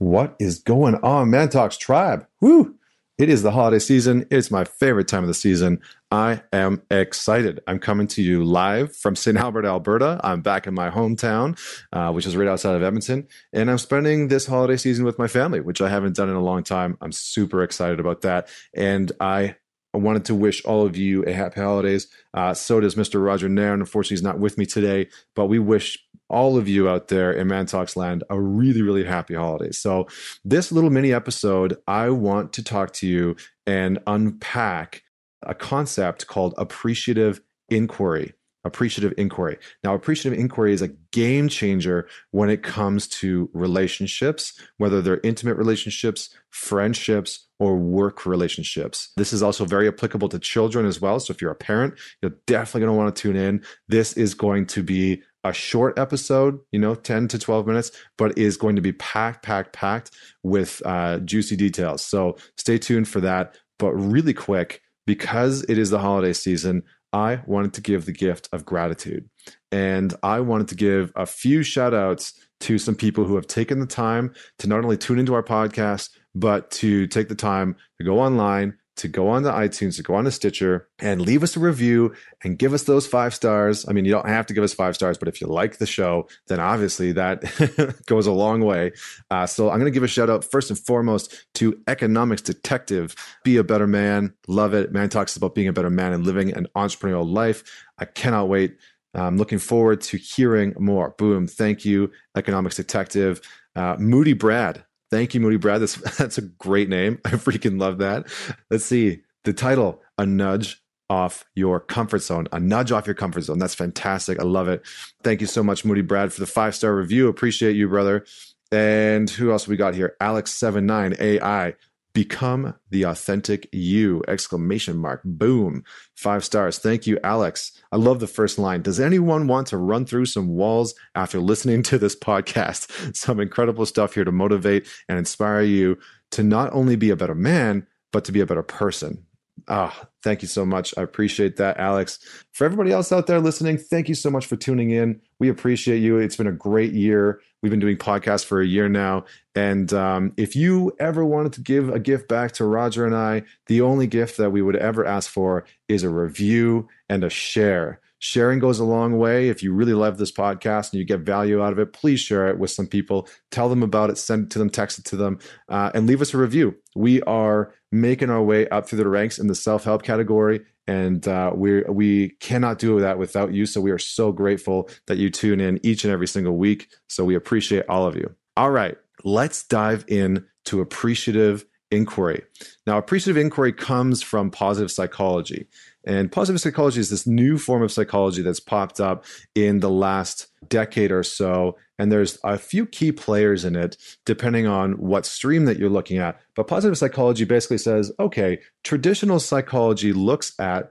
What is going on, Man Talks Tribe? Woo! It is the holiday season. It's my favorite time of the season. I am excited. I'm coming to you live from St. Albert, Alberta. I'm back in my hometown, uh, which is right outside of Edmonton. And I'm spending this holiday season with my family, which I haven't done in a long time. I'm super excited about that. And I I wanted to wish all of you a happy holidays. Uh, so does Mr. Roger Nairn. Unfortunately, he's not with me today, but we wish all of you out there in Man Talks land a really, really happy holiday. So, this little mini episode, I want to talk to you and unpack a concept called appreciative inquiry appreciative inquiry. Now, appreciative inquiry is a game changer when it comes to relationships, whether they're intimate relationships, friendships, or work relationships. This is also very applicable to children as well. So if you're a parent, you're definitely going to want to tune in. This is going to be a short episode, you know, 10 to 12 minutes, but is going to be packed, packed, packed with uh, juicy details. So stay tuned for that. But really quick, because it is the holiday season, I wanted to give the gift of gratitude. And I wanted to give a few shout outs to some people who have taken the time to not only tune into our podcast, but to take the time to go online, to go on to iTunes, to go on to Stitcher and leave us a review and give us those five stars. I mean, you don't have to give us five stars, but if you like the show, then obviously that goes a long way. Uh, so I'm going to give a shout out first and foremost to Economics Detective. Be a better man. Love it. Man talks about being a better man and living an entrepreneurial life. I cannot wait. I'm looking forward to hearing more. Boom. Thank you, Economics Detective. Uh, Moody Brad. Thank you, Moody Brad. That's, that's a great name. I freaking love that. Let's see. The title, A Nudge off your comfort zone, a nudge off your comfort zone. That's fantastic. I love it. Thank you so much, Moody Brad, for the five star review. Appreciate you, brother. And who else we got here? Alex79AI become the authentic you exclamation mark boom five stars. Thank you alex. I love the first line. Does anyone want to run through some walls after listening to this podcast? Some incredible stuff here to motivate and inspire you to not only be a better man but to be a better person Ah, thank you so much. I appreciate that, Alex. For everybody else out there listening, thank you so much for tuning in. We appreciate you. It's been a great year. We've been doing podcasts for a year now. And um, if you ever wanted to give a gift back to Roger and I, the only gift that we would ever ask for is a review and a share. Sharing goes a long way. If you really love this podcast and you get value out of it, please share it with some people. Tell them about it, send it to them, text it to them, uh, and leave us a review. We are making our way up through the ranks in the self help category, and uh, we we cannot do that without you. So we are so grateful that you tune in each and every single week. So we appreciate all of you. All right, let's dive in to appreciative inquiry. Now, appreciative inquiry comes from positive psychology. And positive psychology is this new form of psychology that's popped up in the last decade or so. And there's a few key players in it, depending on what stream that you're looking at. But positive psychology basically says okay, traditional psychology looks at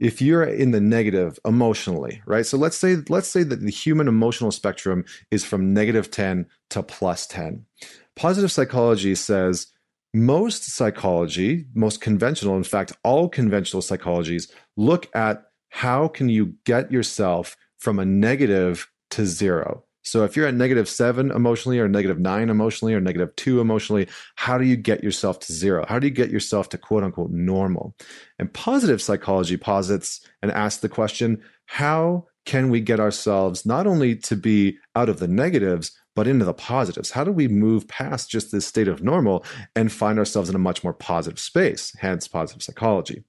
if you're in the negative emotionally right so let's say let's say that the human emotional spectrum is from negative 10 to plus 10 positive psychology says most psychology, most conventional, in fact, all conventional psychologies look at how can you get yourself from a negative to zero. So if you're at negative seven emotionally, or negative nine emotionally, or negative two emotionally, how do you get yourself to zero? How do you get yourself to quote unquote normal? And positive psychology posits and asks the question how can we get ourselves not only to be out of the negatives, but into the positives. How do we move past just this state of normal and find ourselves in a much more positive space? Hence, positive psychology.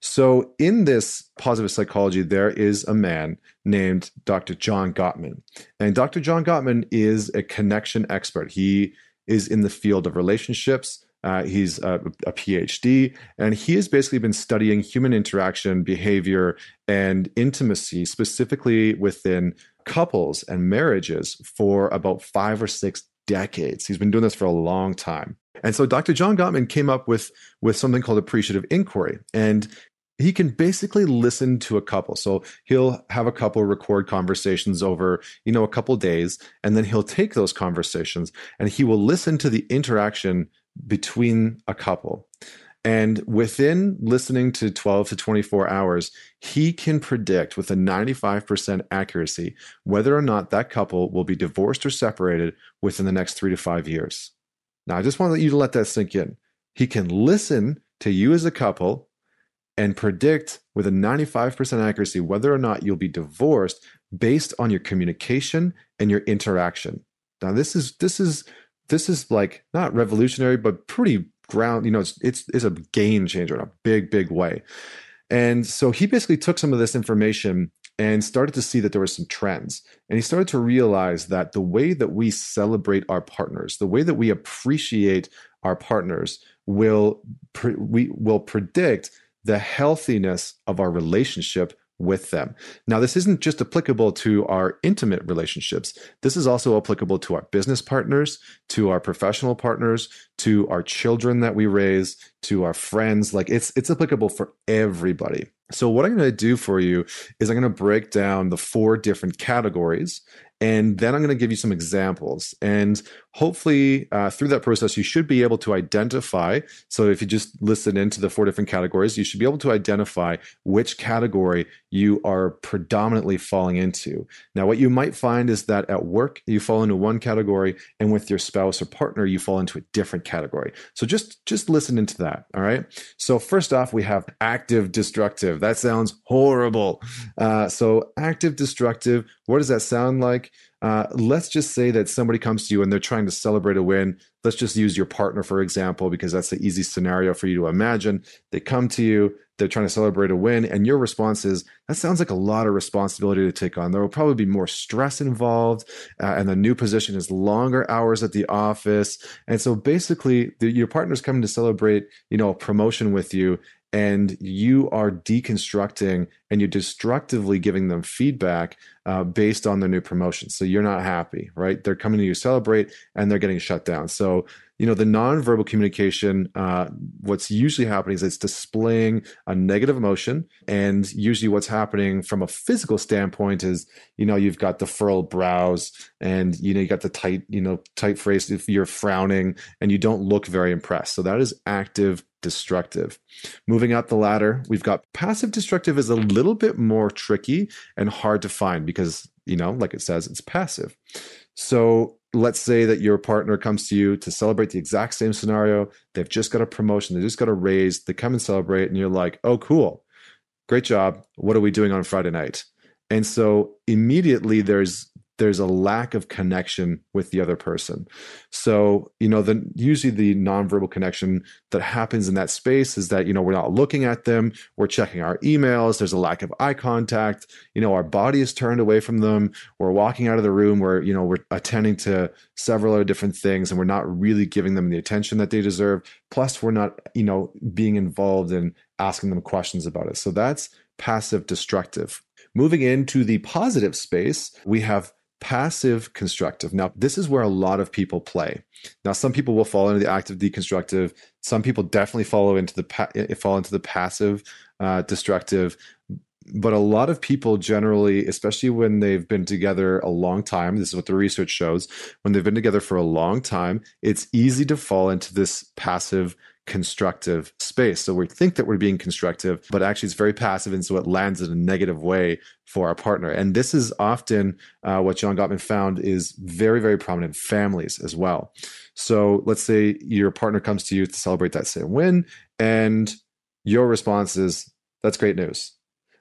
So, in this positive psychology, there is a man named Dr. John Gottman. And Dr. John Gottman is a connection expert. He is in the field of relationships. Uh, he's a, a, PhD, and he has basically been studying human interaction, behavior, and intimacy, specifically within couples and marriages for about five or six decades. He's been doing this for a long time. And so Dr. John Gottman came up with, with something called appreciative inquiry. And he can basically listen to a couple. So he'll have a couple record conversations over, you know, a couple days, and then he'll take those conversations and he will listen to the interaction between a couple. And within listening to 12 to 24 hours, he can predict with a 95% accuracy whether or not that couple will be divorced or separated within the next three to five years. Now, I just want you to let that sink in. He can listen to you as a couple and predict with a 95% accuracy whether or not you'll be divorced based on your communication and your interaction. Now, this is this is this is like not revolutionary, but pretty ground. You know, it's it's, it's a game changer in a big big way. And so he basically took some of this information and started to see that there were some trends. And he started to realize that the way that we celebrate our partners, the way that we appreciate our partners, will pre- we will predict the healthiness of our relationship with them. Now, this isn't just applicable to our intimate relationships. This is also applicable to our business partners, to our professional partners, to our children that we raise, to our friends. Like it's it's applicable for everybody. So what I'm going to do for you is I'm going to break down the four different categories and then I'm going to give you some examples. And hopefully, uh, through that process, you should be able to identify. So, if you just listen into the four different categories, you should be able to identify which category you are predominantly falling into. Now, what you might find is that at work, you fall into one category, and with your spouse or partner, you fall into a different category. So, just just listen into that. All right. So, first off, we have active destructive. That sounds horrible. Uh, so, active destructive. What does that sound like? Uh, let's just say that somebody comes to you and they're trying to celebrate a win. Let's just use your partner, for example, because that's the easy scenario for you to imagine. They come to you, they're trying to celebrate a win, and your response is, That sounds like a lot of responsibility to take on. There will probably be more stress involved, uh, and the new position is longer hours at the office. And so basically, the, your partner's coming to celebrate, you know, a promotion with you, and you are deconstructing and you're destructively giving them feedback uh, based on their new promotion. So you're not happy, right? They're coming to you celebrate and they're getting shut down. So you know the nonverbal communication uh, what's usually happening is it's displaying a negative emotion and usually what's happening from a physical standpoint is you know you've got the furrowed brows and you know you got the tight you know tight face if you're frowning and you don't look very impressed so that is active destructive. Moving up the ladder, we've got passive destructive is a little bit more tricky and hard to find because, you know, like it says, it's passive. So let's say that your partner comes to you to celebrate the exact same scenario. They've just got a promotion, they just got a raise, they come and celebrate, and you're like, oh, cool, great job. What are we doing on Friday night? And so immediately there's there's a lack of connection with the other person. So, you know, the usually the nonverbal connection that happens in that space is that, you know, we're not looking at them, we're checking our emails, there's a lack of eye contact, you know, our body is turned away from them, we're walking out of the room we're, you know, we're attending to several other different things and we're not really giving them the attention that they deserve. Plus, we're not, you know, being involved in asking them questions about it. So that's passive destructive. Moving into the positive space, we have passive constructive. Now, this is where a lot of people play. Now, some people will fall into the active deconstructive. Some people definitely follow into the pa- eh, fall into the passive uh, destructive. But a lot of people generally, especially when they've been together a long time, this is what the research shows, when they've been together for a long time, it's easy to fall into this passive constructive space. So we think that we're being constructive, but actually it's very passive. And so it lands in a negative way for our partner. And this is often uh, what John Gottman found is very, very prominent families as well. So let's say your partner comes to you to celebrate that same win, and your response is, that's great news.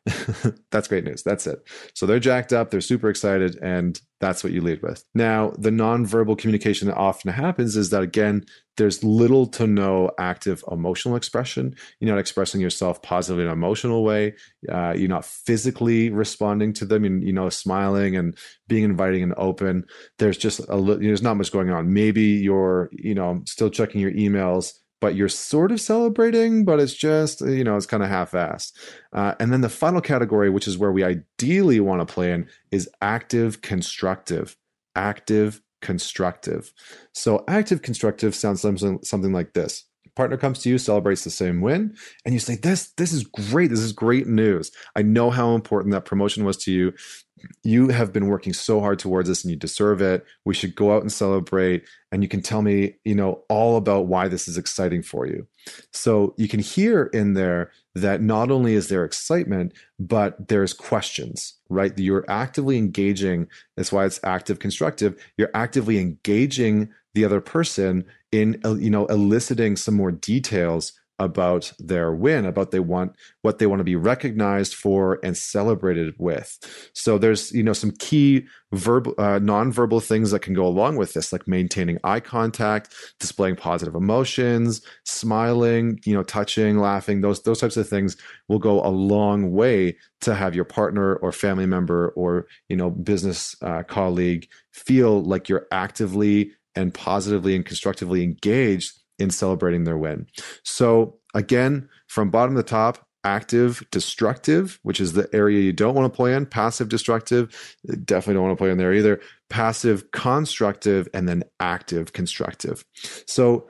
that's great news. That's it. So they're jacked up, they're super excited, and that's what you lead with. Now, the nonverbal communication that often happens is that, again, there's little to no active emotional expression. You're not expressing yourself positively in an emotional way. Uh, you're not physically responding to them, and you know, smiling and being inviting and open. There's just a little. There's not much going on. Maybe you're, you know, still checking your emails but you're sort of celebrating, but it's just, you know, it's kind of half assed. Uh, and then the final category, which is where we ideally want to play in, is active constructive. Active constructive. So active constructive sounds something, something like this. Partner comes to you, celebrates the same win, and you say, This, this is great. This is great news. I know how important that promotion was to you you have been working so hard towards this and you deserve it. We should go out and celebrate. And you can tell me, you know, all about why this is exciting for you. So you can hear in there that not only is there excitement, but there's questions, right? You're actively engaging. That's why it's active constructive. You're actively engaging the other person in you know eliciting some more details about their win about they want what they want to be recognized for and celebrated with. So there's you know some key verbal uh, non-verbal things that can go along with this like maintaining eye contact displaying positive emotions smiling you know touching laughing those those types of things will go a long way to have your partner or family member or you know business uh, colleague feel like you're actively and positively and constructively engaged in celebrating their win. So, again, from bottom to top, active destructive, which is the area you don't want to play in, passive destructive, definitely don't want to play in there either, passive constructive, and then active constructive. So,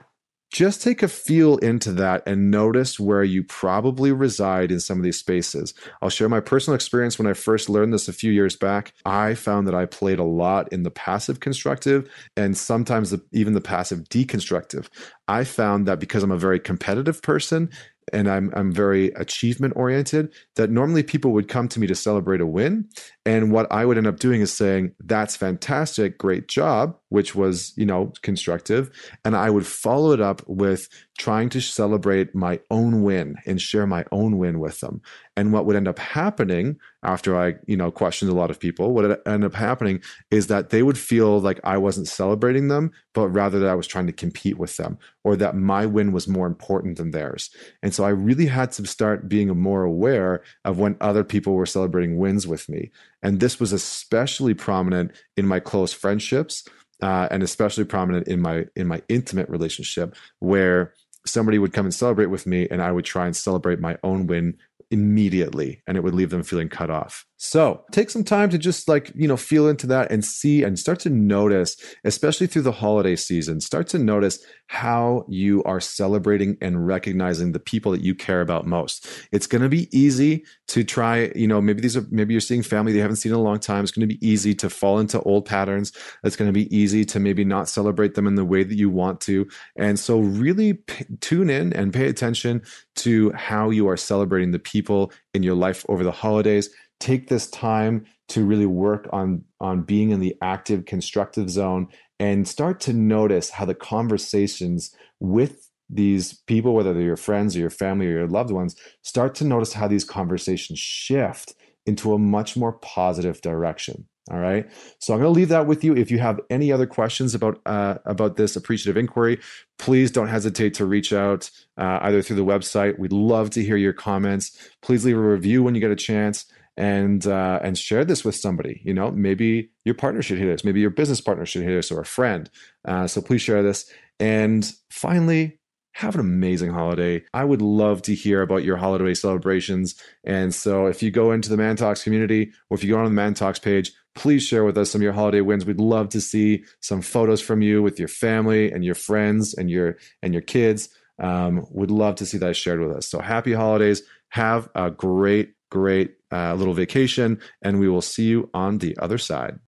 just take a feel into that and notice where you probably reside in some of these spaces. I'll share my personal experience when I first learned this a few years back. I found that I played a lot in the passive constructive and sometimes the, even the passive deconstructive. I found that because I'm a very competitive person and I'm I'm very achievement oriented that normally people would come to me to celebrate a win and what I would end up doing is saying that's fantastic great job which was you know constructive and I would follow it up with trying to celebrate my own win and share my own win with them and what would end up happening after I you know questioned a lot of people what ended up happening is that they would feel like I wasn't celebrating them but rather that I was trying to compete with them or that my win was more important than theirs and and so I really had to start being more aware of when other people were celebrating wins with me. And this was especially prominent in my close friendships. Uh, and especially prominent in my in my intimate relationship where somebody would come and celebrate with me and i would try and celebrate my own win immediately and it would leave them feeling cut off. So take some time to just like, you know, feel into that and see and start to notice, especially through the holiday season, start to notice how you are celebrating and recognizing the people that you care about most. It's going to be easy to try, you know, maybe these are, maybe you're seeing family they haven't seen in a long time. It's going to be easy to fall into old patterns. It's going to be easy to maybe not celebrate them in the way that you want to. And so really p- tune in and pay attention to how you are celebrating the people in your life over the holidays. Take this time to really work on on being in the active constructive zone and start to notice how the conversations with these people whether they're your friends or your family or your loved ones start to notice how these conversations shift into a much more positive direction all right. So I'm going to leave that with you. If you have any other questions about uh, about this appreciative inquiry, please don't hesitate to reach out uh, either through the website. We'd love to hear your comments. Please leave a review when you get a chance and uh, and share this with somebody. You know, maybe your partner should hear this. Maybe your business partner should hear this, or a friend. Uh, so please share this. And finally, have an amazing holiday. I would love to hear about your holiday celebrations. And so if you go into the Man Talks community or if you go on the Man Talks page, please share with us some of your holiday wins. We'd love to see some photos from you with your family and your friends and your and your kids. Um, would love to see that shared with us. So happy holidays. Have a great, great uh, little vacation, and we will see you on the other side.